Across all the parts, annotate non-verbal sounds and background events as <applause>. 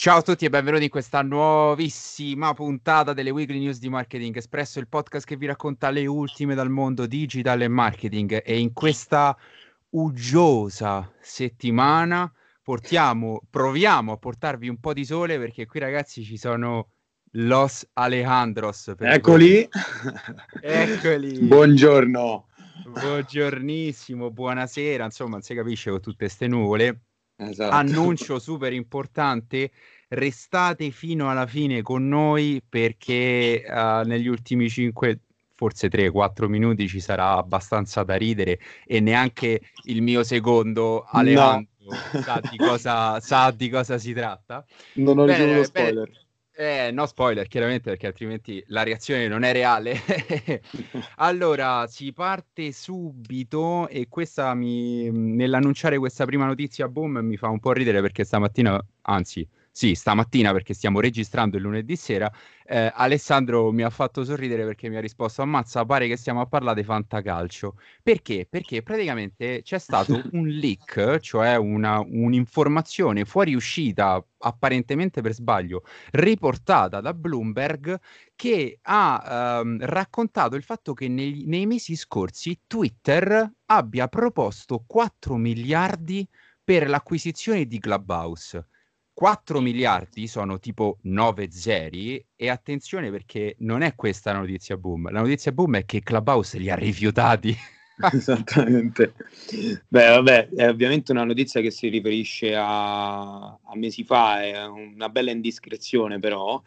Ciao a tutti e benvenuti in questa nuovissima puntata delle Weekly News di Marketing Espresso, il podcast che vi racconta le ultime dal mondo digital e marketing. E in questa uggiosa settimana portiamo, proviamo a portarvi un po' di sole perché qui ragazzi ci sono Los Alejandros. Eccoli. <laughs> Eccoli. Buongiorno. Buongiornissimo, buonasera, insomma, non si capisce con tutte queste nuvole. Esatto. Annuncio super importante, restate fino alla fine con noi perché uh, negli ultimi 5, forse 3-4 minuti ci sarà abbastanza da ridere e neanche il mio secondo Alejandro no. sa, di cosa, sa di cosa si tratta. Non ho ricevuto spoiler. Bene. Eh, no spoiler, chiaramente, perché altrimenti la reazione non è reale. <laughs> allora, si parte subito e questa mi, nell'annunciare questa prima notizia, boom, mi fa un po' ridere perché stamattina, anzi, sì, stamattina perché stiamo registrando il lunedì sera, eh, Alessandro mi ha fatto sorridere perché mi ha risposto ammazza, pare che stiamo a parlare di fantacalcio. Perché? Perché praticamente c'è stato <laughs> un leak, cioè una, un'informazione fuoriuscita apparentemente per sbaglio, riportata da Bloomberg che ha ehm, raccontato il fatto che nei, nei mesi scorsi Twitter abbia proposto 4 miliardi per l'acquisizione di Clubhouse 4 miliardi sono tipo 9 zeri e attenzione perché non è questa la notizia boom, la notizia boom è che Clubhouse li ha rifiutati. <laughs> Esattamente. Beh, vabbè, è ovviamente una notizia che si riferisce a, a mesi fa, è una bella indiscrezione però.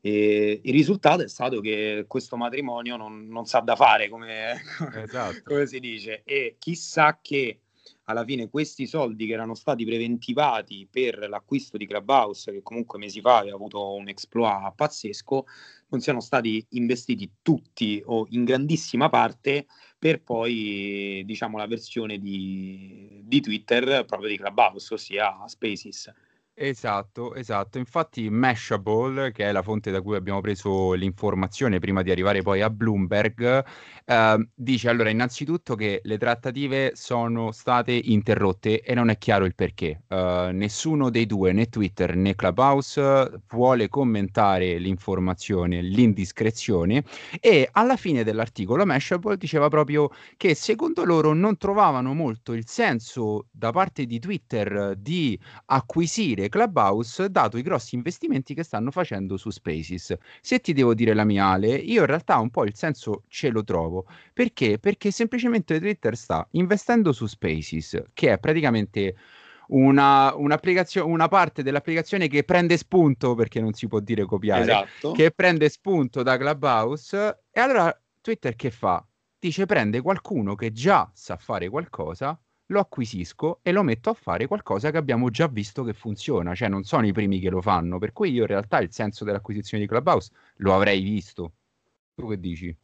E il risultato è stato che questo matrimonio non, non sa da fare, come, <laughs> esatto. come si dice, e chissà che alla fine questi soldi che erano stati preventivati per l'acquisto di Clubhouse, che comunque mesi fa aveva avuto un exploit pazzesco, non siano stati investiti tutti o in grandissima parte per poi, diciamo, la versione di, di Twitter proprio di Clubhouse, ossia Spaces. Esatto, esatto. Infatti Mashable, che è la fonte da cui abbiamo preso l'informazione prima di arrivare poi a Bloomberg, eh, dice allora innanzitutto che le trattative sono state interrotte e non è chiaro il perché. Uh, nessuno dei due, né Twitter né Clubhouse, vuole commentare l'informazione, l'indiscrezione e alla fine dell'articolo Mashable diceva proprio che secondo loro non trovavano molto il senso da parte di Twitter di acquisire Clubhouse dato i grossi investimenti che stanno facendo su Spaces. Se ti devo dire la mia Ale, io in realtà un po' il senso ce lo trovo. Perché? Perché semplicemente Twitter sta investendo su Spaces, che è praticamente una, un'applicazione, una parte dell'applicazione che prende spunto, perché non si può dire copiare, esatto. che prende spunto da Clubhouse. E allora Twitter che fa? Dice prende qualcuno che già sa fare qualcosa lo acquisisco e lo metto a fare qualcosa che abbiamo già visto che funziona, cioè non sono i primi che lo fanno, per cui io in realtà il senso dell'acquisizione di Clubhouse lo avrei visto. Tu che dici?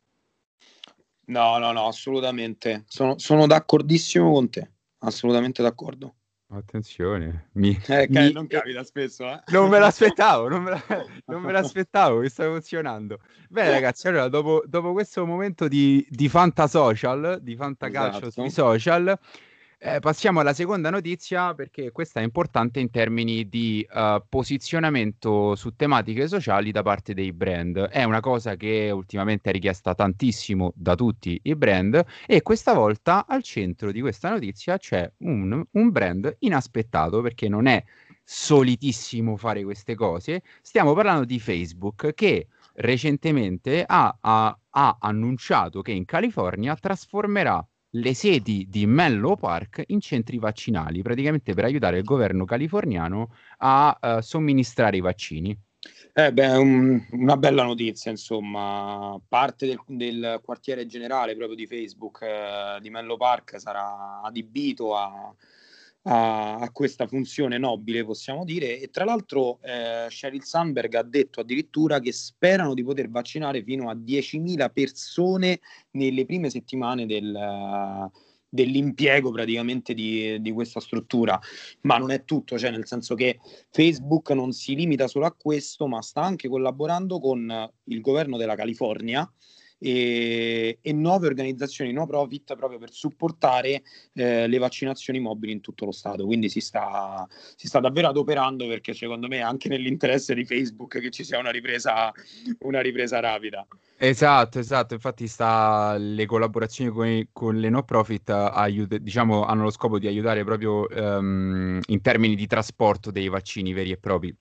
No, no, no, assolutamente. Sono, sono d'accordissimo con te, assolutamente d'accordo. Attenzione, mi, eh, mi, non capita spesso. Eh? Non me l'aspettavo, non me, la, <laughs> non me l'aspettavo, mi sta emozionando. Bene, ragazzi, allora dopo, dopo questo momento di, di fanta social, di fantacalcio esatto. sui social, eh, passiamo alla seconda notizia perché questa è importante in termini di uh, posizionamento su tematiche sociali da parte dei brand. È una cosa che ultimamente è richiesta tantissimo da tutti i brand e questa volta al centro di questa notizia c'è un, un brand inaspettato perché non è solitissimo fare queste cose. Stiamo parlando di Facebook che recentemente ha, ha, ha annunciato che in California trasformerà le sedi di Menlo Park in centri vaccinali, praticamente per aiutare il governo californiano a uh, somministrare i vaccini. Eh beh, un, una bella notizia, insomma, parte del, del quartiere generale proprio di Facebook eh, di Menlo Park sarà adibito a, a, a, questa funzione nobile, possiamo dire. E tra l'altro eh, Sheryl Sandberg ha detto addirittura che sperano di poter vaccinare fino a 10.000 persone nelle prime settimane del, dell'impiego praticamente di, di, questa struttura. Ma non è tutto, cioè nel senso che Facebook non si limita solo a questo, ma sta anche collaborando con il governo della California e, e nuove organizzazioni no profit proprio per supportare eh, le vaccinazioni mobili in tutto lo Stato. Quindi si sta, si sta davvero adoperando perché secondo me è anche nell'interesse di Facebook che ci sia una ripresa, una ripresa rapida. Esatto, esatto, infatti sta, le collaborazioni con, con le no profit aiut- diciamo, hanno lo scopo di aiutare proprio um, in termini di trasporto dei vaccini veri e propri.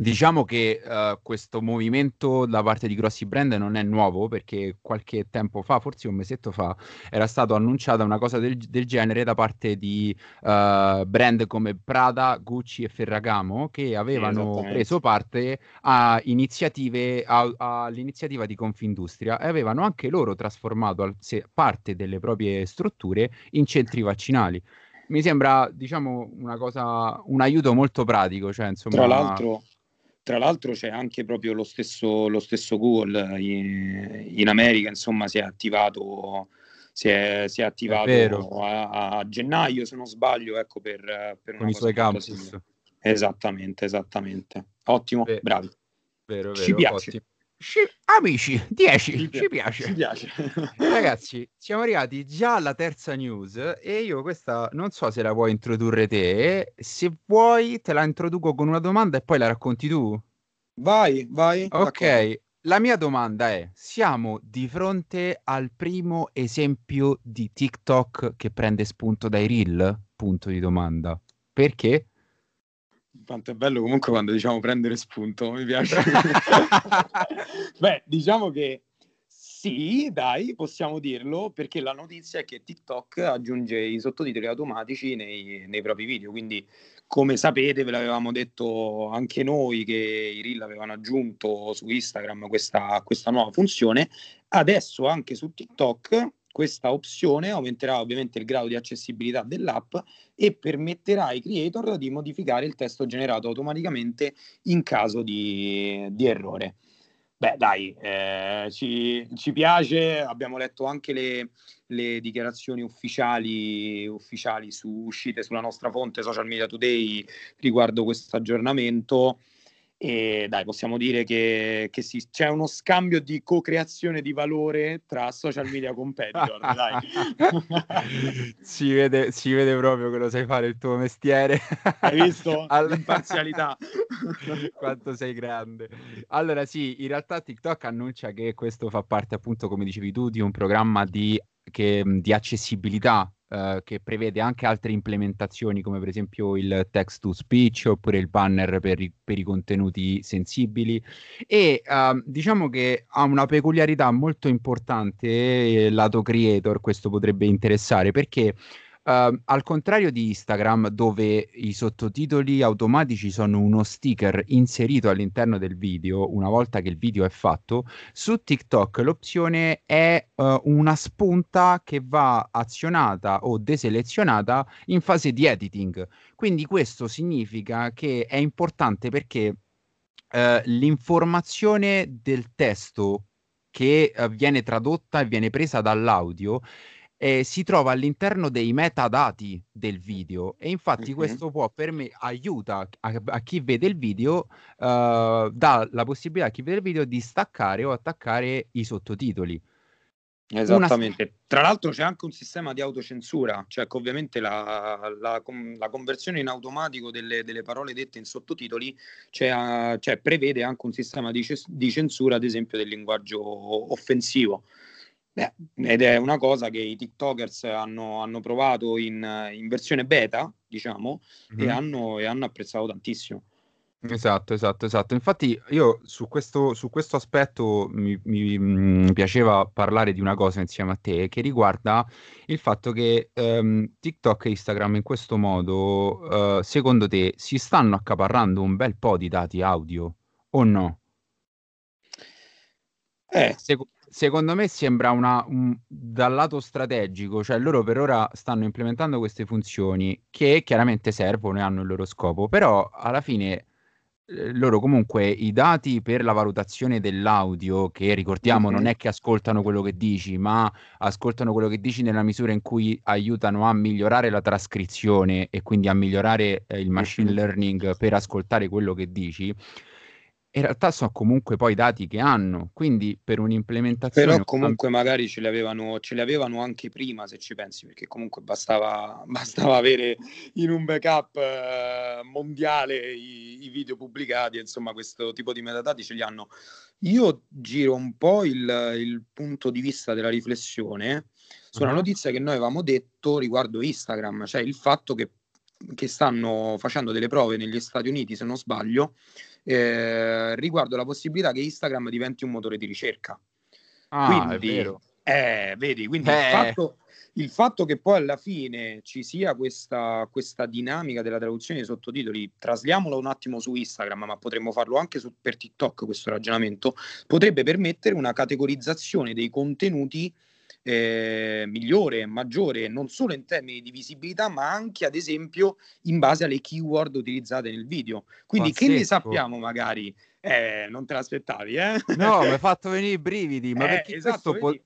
Diciamo che uh, questo movimento da parte di grossi brand non è nuovo perché qualche tempo fa, forse un mesetto fa, era stata annunciata una cosa del, del genere da parte di uh, brand come Prada, Gucci e Ferragamo che avevano preso parte a iniziative, a, all'iniziativa di Confindustria e avevano anche loro trasformato al, se, parte delle proprie strutture in centri vaccinali. Mi sembra diciamo una cosa un aiuto molto pratico cioè insomma tra l'altro tra l'altro c'è anche proprio lo stesso, lo stesso Google in, in, America, insomma, si è attivato, si è, si è attivato a, a, gennaio, se non sbaglio, ecco, per, per Con i suoi campus. Esattamente, esattamente. Ottimo, Beh, bravi. Vero, vero, Ci piace. Ottimo. Ci, amici, 10, ci, piace. Ci piace. <laughs> Ragazzi, siamo arrivati già alla terza news e io questa non so se la vuoi introdurre te. Se vuoi, te la introduco con una domanda e poi la racconti tu. Vai, vai. Ok, d'accordo. la mia domanda è: siamo di fronte al primo esempio di TikTok che prende spunto dai reel? Punto di domanda. Perché? Quanto è bello comunque quando diciamo prendere spunto, mi piace. <laughs> Beh, diciamo che sì, dai, possiamo dirlo, perché la notizia è che TikTok aggiunge i sottotitoli automatici nei, nei propri video, quindi come sapete ve l'avevamo detto anche noi che i Reel avevano aggiunto su Instagram questa, questa nuova funzione, adesso anche su TikTok questa opzione aumenterà ovviamente il grado di accessibilità dell'app e permetterà ai creator di modificare il testo generato automaticamente in caso di, di errore. Beh, dai, eh, ci, ci, piace, abbiamo letto anche le, le dichiarazioni ufficiali, ufficiali su, uscite sulla nostra fonte Social Media Today riguardo questo aggiornamento. E dai, possiamo dire che, che sì, c'è uno scambio di co-creazione di valore tra social media competitor. <laughs> si, vede, si, vede, proprio che lo sai fare il tuo mestiere. Hai visto? <laughs> All... L'imparzialità. <laughs> Quanto sei grande. Allora, sì, in realtà TikTok annuncia che questo fa parte, appunto, come dicevi tu, di un programma di, che, di accessibilità Uh, che prevede anche altre implementazioni come per esempio il text to speech oppure il banner per i, per i contenuti sensibili. E uh, diciamo che ha una peculiarità molto importante eh, lato creator questo potrebbe interessare perché Uh, al contrario di Instagram, dove i sottotitoli automatici sono uno sticker inserito all'interno del video una volta che il video è fatto, su TikTok l'opzione è uh, una spunta che va azionata o deselezionata in fase di editing. Quindi questo significa che è importante perché uh, l'informazione del testo che viene tradotta e viene presa dall'audio eh, si trova all'interno dei metadati del video e infatti mm-hmm. questo può per me aiuta a, a chi vede il video uh, dà la possibilità a chi vede il video di staccare o attaccare i sottotitoli Esattamente. Una... Tra l'altro c'è anche un sistema di autocensura, cioè che ovviamente la, la, la conversione in automatico delle, delle, parole dette in sottotitoli cioè, cioè, prevede anche un sistema di, di, censura, ad esempio, del linguaggio offensivo. Beh, ed è una cosa che i TikTokers hanno, hanno provato in, in, versione beta, diciamo, mm-hmm. e, hanno, e hanno apprezzato tantissimo. Esatto, esatto, esatto. Infatti io su questo, su questo aspetto mi, mi, mi, piaceva parlare di una cosa insieme a te che riguarda il fatto che um, TikTok e Instagram in questo modo, uh, secondo te, si stanno accaparrando un bel po' di dati audio o no? Eh. Sec- secondo me sembra una, un, dal lato strategico, cioè loro per ora stanno implementando queste funzioni che chiaramente servono e hanno il loro scopo, però alla fine eh, loro comunque i dati per la valutazione dell'audio, che ricordiamo mm-hmm. non è che ascoltano quello che dici, ma ascoltano quello che dici nella misura in cui aiutano a migliorare la trascrizione e quindi a migliorare eh, il machine learning per ascoltare quello che dici in realtà sono comunque poi dati che hanno, quindi per un'implementazione... Però comunque magari ce li avevano, ce li avevano anche prima se ci pensi, perché comunque bastava, <laughs> bastava avere in un backup eh, mondiale i, i, video pubblicati, insomma questo tipo di metadati ce li hanno. Io giro un po' il, il punto di vista della riflessione su una notizia che noi avevamo detto riguardo Instagram, cioè il fatto che, che stanno facendo delle prove negli Stati Uniti, se non sbaglio, eh, riguardo la possibilità che Instagram diventi un motore di ricerca. Ah, quindi, eh, vedi, quindi eh. il, fatto, il, fatto, che poi alla fine ci sia questa, questa, dinamica della traduzione dei sottotitoli, trasliamolo un attimo su Instagram, ma potremmo farlo anche su, per TikTok questo ragionamento, potrebbe permettere una categorizzazione dei contenuti eh, migliore, maggiore, non solo in termini di visibilità, ma anche ad esempio in base alle keyword utilizzate nel video. Quindi Pazzesco. che ne sappiamo magari? Eh, non te l'aspettavi, eh? No, mi hai fatto venire i brividi, ma <laughs> eh, perché esatto, questo, po-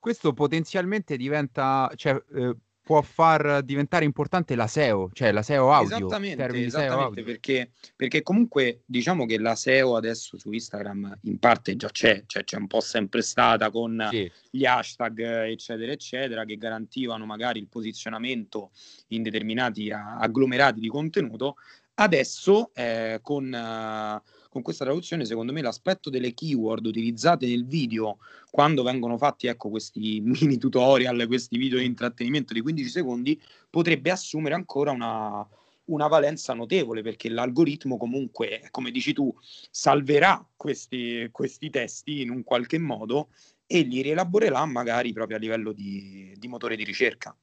questo, potenzialmente diventa, cioè, eh, può far diventare importante la SEO, cioè la SEO audio. Esattamente, esattamente SEO. Perché, perché, comunque diciamo che la SEO adesso su Instagram in parte già c'è, cioè c'è un po' sempre stata con sì. gli hashtag eccetera eccetera che garantivano magari il posizionamento in determinati agglomerati di contenuto. Adesso eh, con... Uh, con questa traduzione, secondo me, l'aspetto delle keyword utilizzate nel video quando vengono fatti ecco, questi <laughs> mini tutorial, questi video di intrattenimento di 15 secondi, potrebbe assumere ancora una, una valenza notevole perché l'algoritmo comunque, come dici tu, salverà questi, questi testi in un qualche modo e li rielaborerà magari proprio a livello di, di motore di ricerca.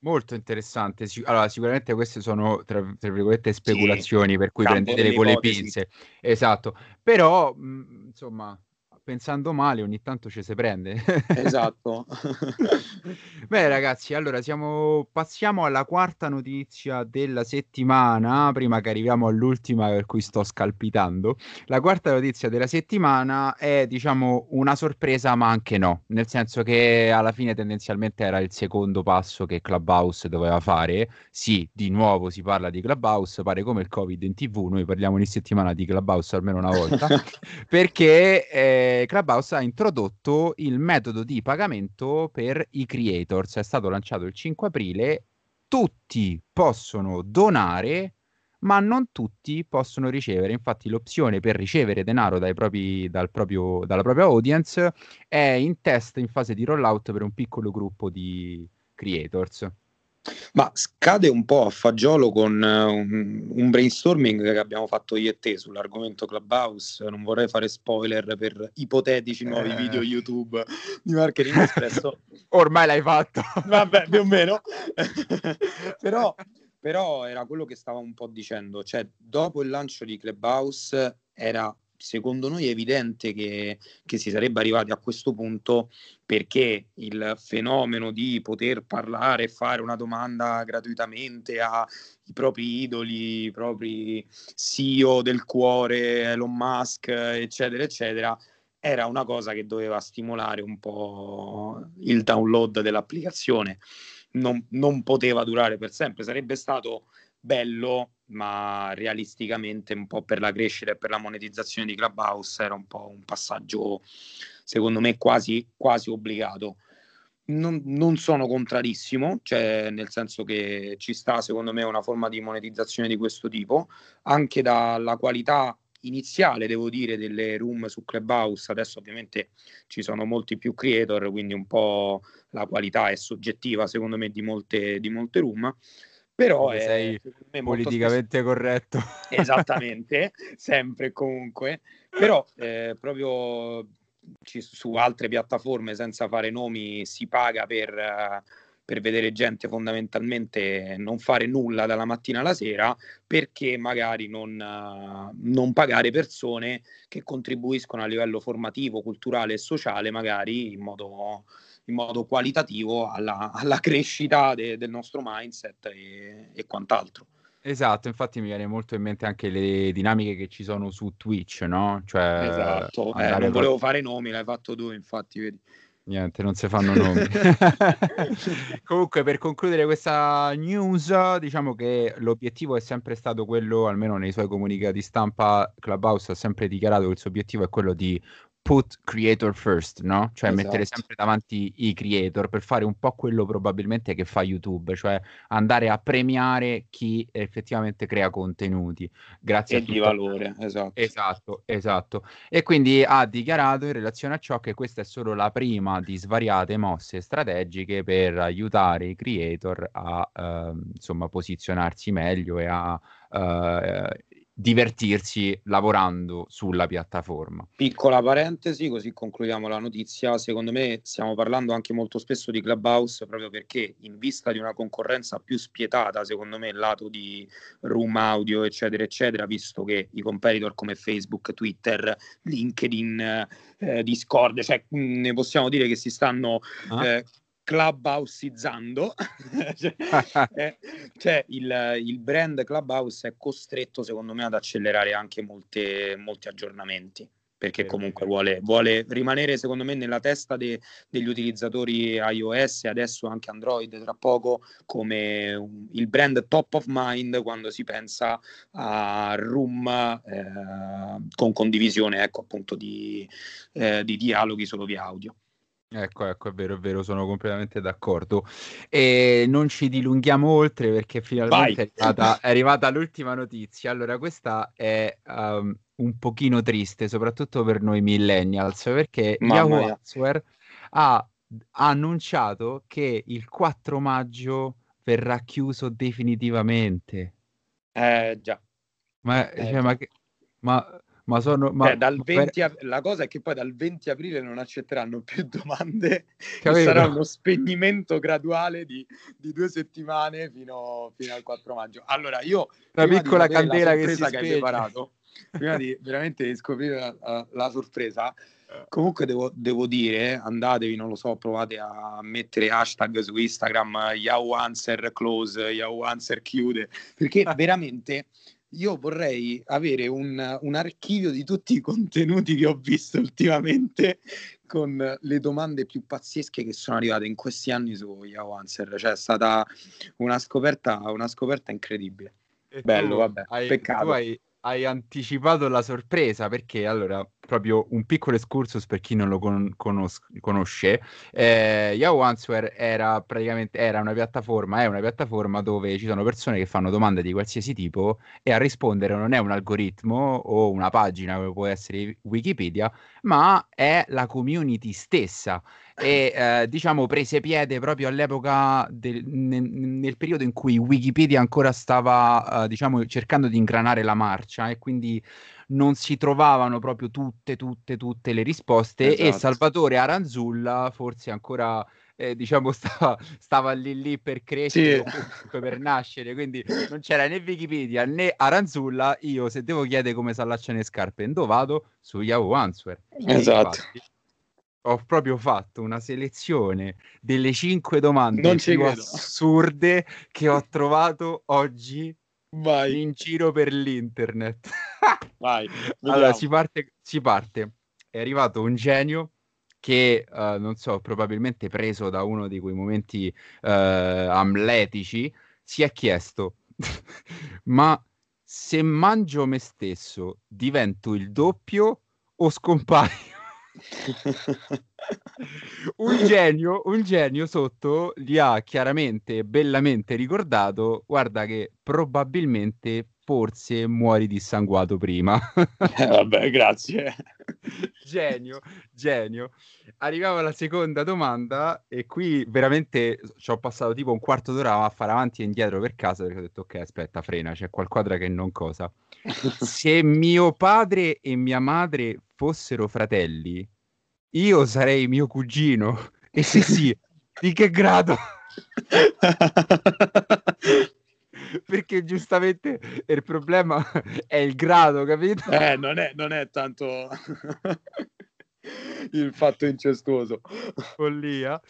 Molto interessante. Allora, sicuramente queste sono, tra, tra virgolette, speculazioni sì, per cui prendetele con le pinze. Esatto. Però, mh, insomma, pensando male ogni tanto ci si prende. Esatto. <laughs> Beh ragazzi, allora siamo... passiamo alla quarta notizia della settimana, prima che arriviamo all'ultima per cui sto scalpitando. La quarta notizia della settimana è diciamo una sorpresa ma anche no, nel senso che alla fine tendenzialmente era il secondo passo che Clubhouse doveva fare. Sì, di nuovo si parla di Clubhouse, pare come il Covid in tv, noi parliamo ogni settimana di Clubhouse almeno una volta, <laughs> perché... Eh, Clubhouse ha introdotto il metodo di pagamento per i creators. È stato lanciato il 5 aprile. Tutti possono donare, ma non tutti possono ricevere. Infatti, l'opzione per ricevere denaro propri, dal proprio, dalla propria audience è in test in fase di rollout per un piccolo gruppo di creators. Ma scade un po' a fagiolo con un, un, brainstorming che abbiamo fatto io e te sull'argomento Clubhouse. Non vorrei fare spoiler per ipotetici nuovi eh. video YouTube di Marketing Espresso. <laughs> Ormai l'hai fatto. <laughs> Vabbè, più o meno. <laughs> però, però era quello che stavo un po' dicendo. Cioè, dopo il lancio di Clubhouse era secondo noi è evidente che, che, si sarebbe arrivati a questo punto perché il fenomeno di poter parlare e fare una domanda gratuitamente ai propri idoli, i propri CEO del cuore, Elon Musk, eccetera, eccetera, era una cosa che doveva stimolare un po' il download dell'applicazione. Non, non poteva durare per sempre, sarebbe stato bello ma realisticamente un po' per la crescita e per la monetizzazione di Clubhouse era un po' un passaggio secondo me quasi, quasi obbligato. Non, non, sono contrarissimo, cioè nel senso che ci sta secondo me una forma di monetizzazione di questo tipo, anche dalla qualità iniziale, devo dire, delle room su Clubhouse. Adesso ovviamente ci sono molti più creator, quindi un po' la qualità è soggettiva secondo me di molte, di molte room però è sei politicamente spesso... corretto. <laughs> Esattamente, sempre e comunque. Però eh, proprio ci, su altre piattaforme, senza fare nomi, si paga per, per vedere gente fondamentalmente non fare nulla dalla mattina alla sera, perché magari non, non pagare persone che contribuiscono a livello formativo, culturale e sociale, magari in modo in modo qualitativo alla, <laughs> alla crescita de, del nostro mindset e, e quant'altro. Esatto, infatti mi viene molto in mente anche le dinamiche che ci sono su Twitch, no? Cioè, esatto, eh, non volevo fare nomi, l'hai fatto tu, infatti, vedi. Niente, non si fanno nomi. <laughs> Comunque, per concludere questa news, diciamo che l'obiettivo è sempre stato quello, almeno nei suoi comunicati stampa, Clubhouse ha sempre dichiarato che il suo obiettivo è quello di put creator first, no? Cioè esatto. mettere sempre davanti i creator per fare un po' quello probabilmente che fa YouTube, cioè andare a premiare chi effettivamente crea contenuti. Grazie e a di valore, esatto. Esatto, esatto. E quindi ha dichiarato in relazione a ciò che questa è solo la prima di svariate mosse strategiche per aiutare i creator a eh, insomma posizionarsi meglio e a eh, divertirsi lavorando sulla piattaforma. Piccola parentesi, così concludiamo la notizia. Secondo me stiamo parlando anche molto spesso di Clubhouse proprio perché in vista di una concorrenza più spietata, secondo me, lato di room audio, eccetera, eccetera, visto che i competitor come Facebook, Twitter, LinkedIn, eh, Discord, cioè ne possiamo dire che si stanno ah. eh, clubhouseizzando, cioè, <laughs> eh, cioè il, il, brand Clubhouse è costretto secondo me ad accelerare anche molte, molti aggiornamenti perché comunque vuole, vuole, rimanere secondo me nella testa de, degli utilizzatori iOS e adesso anche Android tra poco come il brand top of mind quando si pensa a room eh, con condivisione ecco appunto di, eh, di dialoghi solo via audio. Ecco, ecco, è vero, è vero, sono completamente d'accordo. E non ci dilunghiamo oltre perché finalmente è arrivata, <laughs> è arrivata, l'ultima notizia. Allora, questa è um, un pochino triste, soprattutto per noi millennials, perché Mamma Yahoo Answer ha, ha annunciato che il 4 maggio verrà chiuso definitivamente. Eh già. Ma, eh, cioè, già. ma, ma ma sono... Ma, cioè, dal 20 per... La cosa è che poi dal 20 aprile non accetteranno più <laughs> domande sarà uno spegnimento graduale di, di due settimane fino, fino, al 4 maggio. Allora, io... Una piccola candela che si che hai preparato, prima di veramente scoprire la, la, la sorpresa, Comunque devo, devo, dire, andatevi, non lo so, provate a mettere hashtag su Instagram Yahoo Answer Close, Yahoo Answer chiude, perché <laughs> veramente io vorrei avere un, un, archivio di tutti i contenuti che ho visto ultimamente con le domande più pazzesche che sono arrivate in questi anni su Yahoo Answer. Cioè è stata una scoperta, una scoperta incredibile. E Bello, vabbè, hai, peccato. Tu hai, hai anticipato la sorpresa perché allora proprio un piccolo excursus per chi non lo con- conos- conosce. Eh, Yahoo Answer era praticamente era una piattaforma è una piattaforma dove ci sono persone che fanno domande di qualsiasi tipo e a rispondere non è un algoritmo o una pagina come può essere Wikipedia ma è la community stessa. E eh, diciamo prese piede proprio all'epoca del, nel, nel, periodo in cui Wikipedia ancora stava eh, diciamo cercando di ingranare la marcia e quindi non si trovavano proprio tutte tutte tutte le risposte esatto. e Salvatore Aranzulla forse ancora eh, diciamo <laughs> stava, stava, lì lì per crescere sì. per nascere quindi non c'era né Wikipedia né Aranzulla io se devo chiedere come si allacciano le scarpe dove vado? su Yahoo Answer esatto infatti, ho proprio fatto una selezione delle cinque domande più assurde che ho trovato oggi Vai. in giro per l'internet. <laughs> Vai. allora si parte, si parte. È arrivato un genio che, uh, non so, probabilmente preso da uno di quei momenti uh, amletici, si è chiesto, <laughs> ma se mangio me stesso divento il doppio o scompaio? <laughs> un genio, un genio sotto gli ha chiaramente, bellamente ricordato, guarda che probabilmente forse muori dissanguato prima. <laughs> eh, vabbè, grazie. genio, genio. Arriviamo alla seconda domanda e qui veramente ci ho passato tipo un quarto d'ora a fare avanti e indietro per casa perché ho detto ok aspetta frena, c'è qualquadra che non cosa. <laughs> Se mio padre e mia madre fossero fratelli, io sarei mio cugino. E se sì, di che grado? <laughs> Perché giustamente il problema <laughs> è il grado, capito? Eh, non è, non è tanto <laughs> il fatto incestuoso. Follia.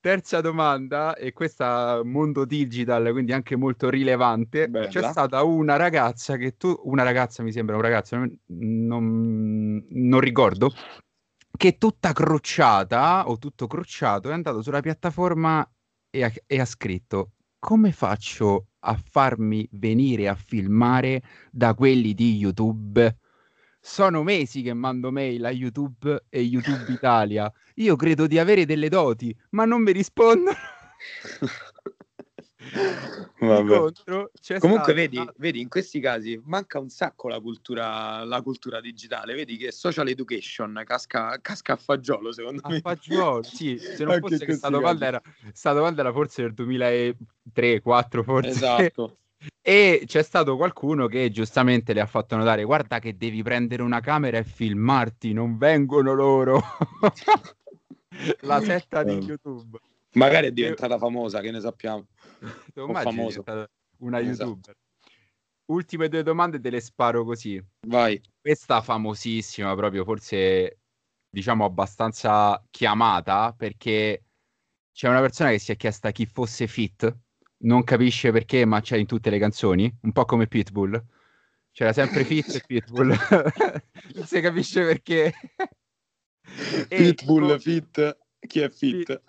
Terza domanda, e questa mondo digital, quindi anche molto rilevante. Bella. C'è stata una ragazza che tu, una ragazza mi sembra un ragazzo, non, non ricordo, che tutta crociata o tutto crociato è andato sulla piattaforma e ha, e ha scritto come faccio a farmi venire a filmare da quelli di YouTube? Sono mesi che mando mail a YouTube e YouTube Italia. Io credo di avere delle doti, ma non mi rispondono. <laughs> Contro, Comunque vedi, una... vedi, in questi casi manca un sacco la cultura, la cultura digitale, vedi che social education casca, casca a fagiolo secondo a me. A fagiolo, sì, se non fosse che sta domanda, era, sta domanda era forse del 2003-2004 forse. Esatto. <laughs> E c'è stato qualcuno che giustamente le ha fatto notare: guarda che devi prendere una camera e filmarti, non vengono loro. <laughs> <laughs> la setta di YouTube. Magari è diventata famosa, che ne sappiamo. famoso. una esatto. youtuber. Ultime due domande te le sparo così. Vai. Questa famosissima, proprio forse diciamo abbastanza chiamata perché c'è una persona che si è chiesta chi fosse Fit, non capisce perché, ma c'è in tutte le canzoni, un po' come Pitbull. C'era sempre <laughs> Fit e Pitbull. <laughs> non si capisce perché. Pitbull, e, Fit, chi è Fit? fit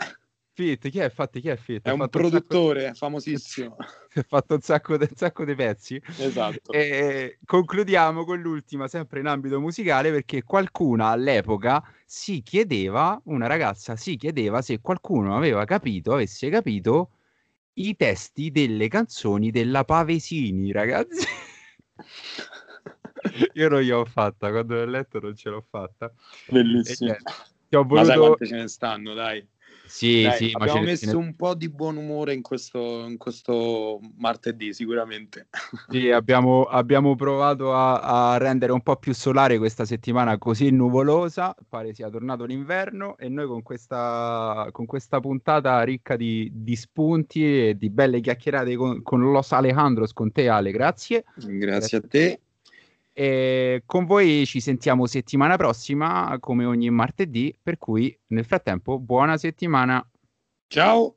Fit, chi è? Infatti, chi è Fit? È un produttore un <laughs> di... famosissimo. ha fatto un sacco, de... un sacco di pezzi. Esatto. E concludiamo con l'ultima, sempre in ambito musicale, perché qualcuna all'epoca si chiedeva, una ragazza si chiedeva se qualcuno aveva capito, avesse capito i testi delle canzoni della Pavesini, ragazzi. <laughs> Io non gliel'ho fatta, quando l'ho letto non ce l'ho fatta. Bellissimo. E, eh, ho voluto... Ma sai quante ce ne stanno, dai. Sì, Dai, sì, abbiamo messo ne... un po' di buon umore in questo, in questo martedì, sicuramente. <laughs> Sì, abbiamo, abbiamo provato a, a, rendere un po' più solare questa settimana così nuvolosa, pare sia tornato l'inverno e noi con questa, con questa puntata ricca di, di, spunti e di belle chiacchierate con, con Los Alejandros, con te Ale, grazie. Grazie a te. E con voi ci sentiamo settimana prossima, come ogni martedì, per cui nel frattempo buona settimana. Ciao!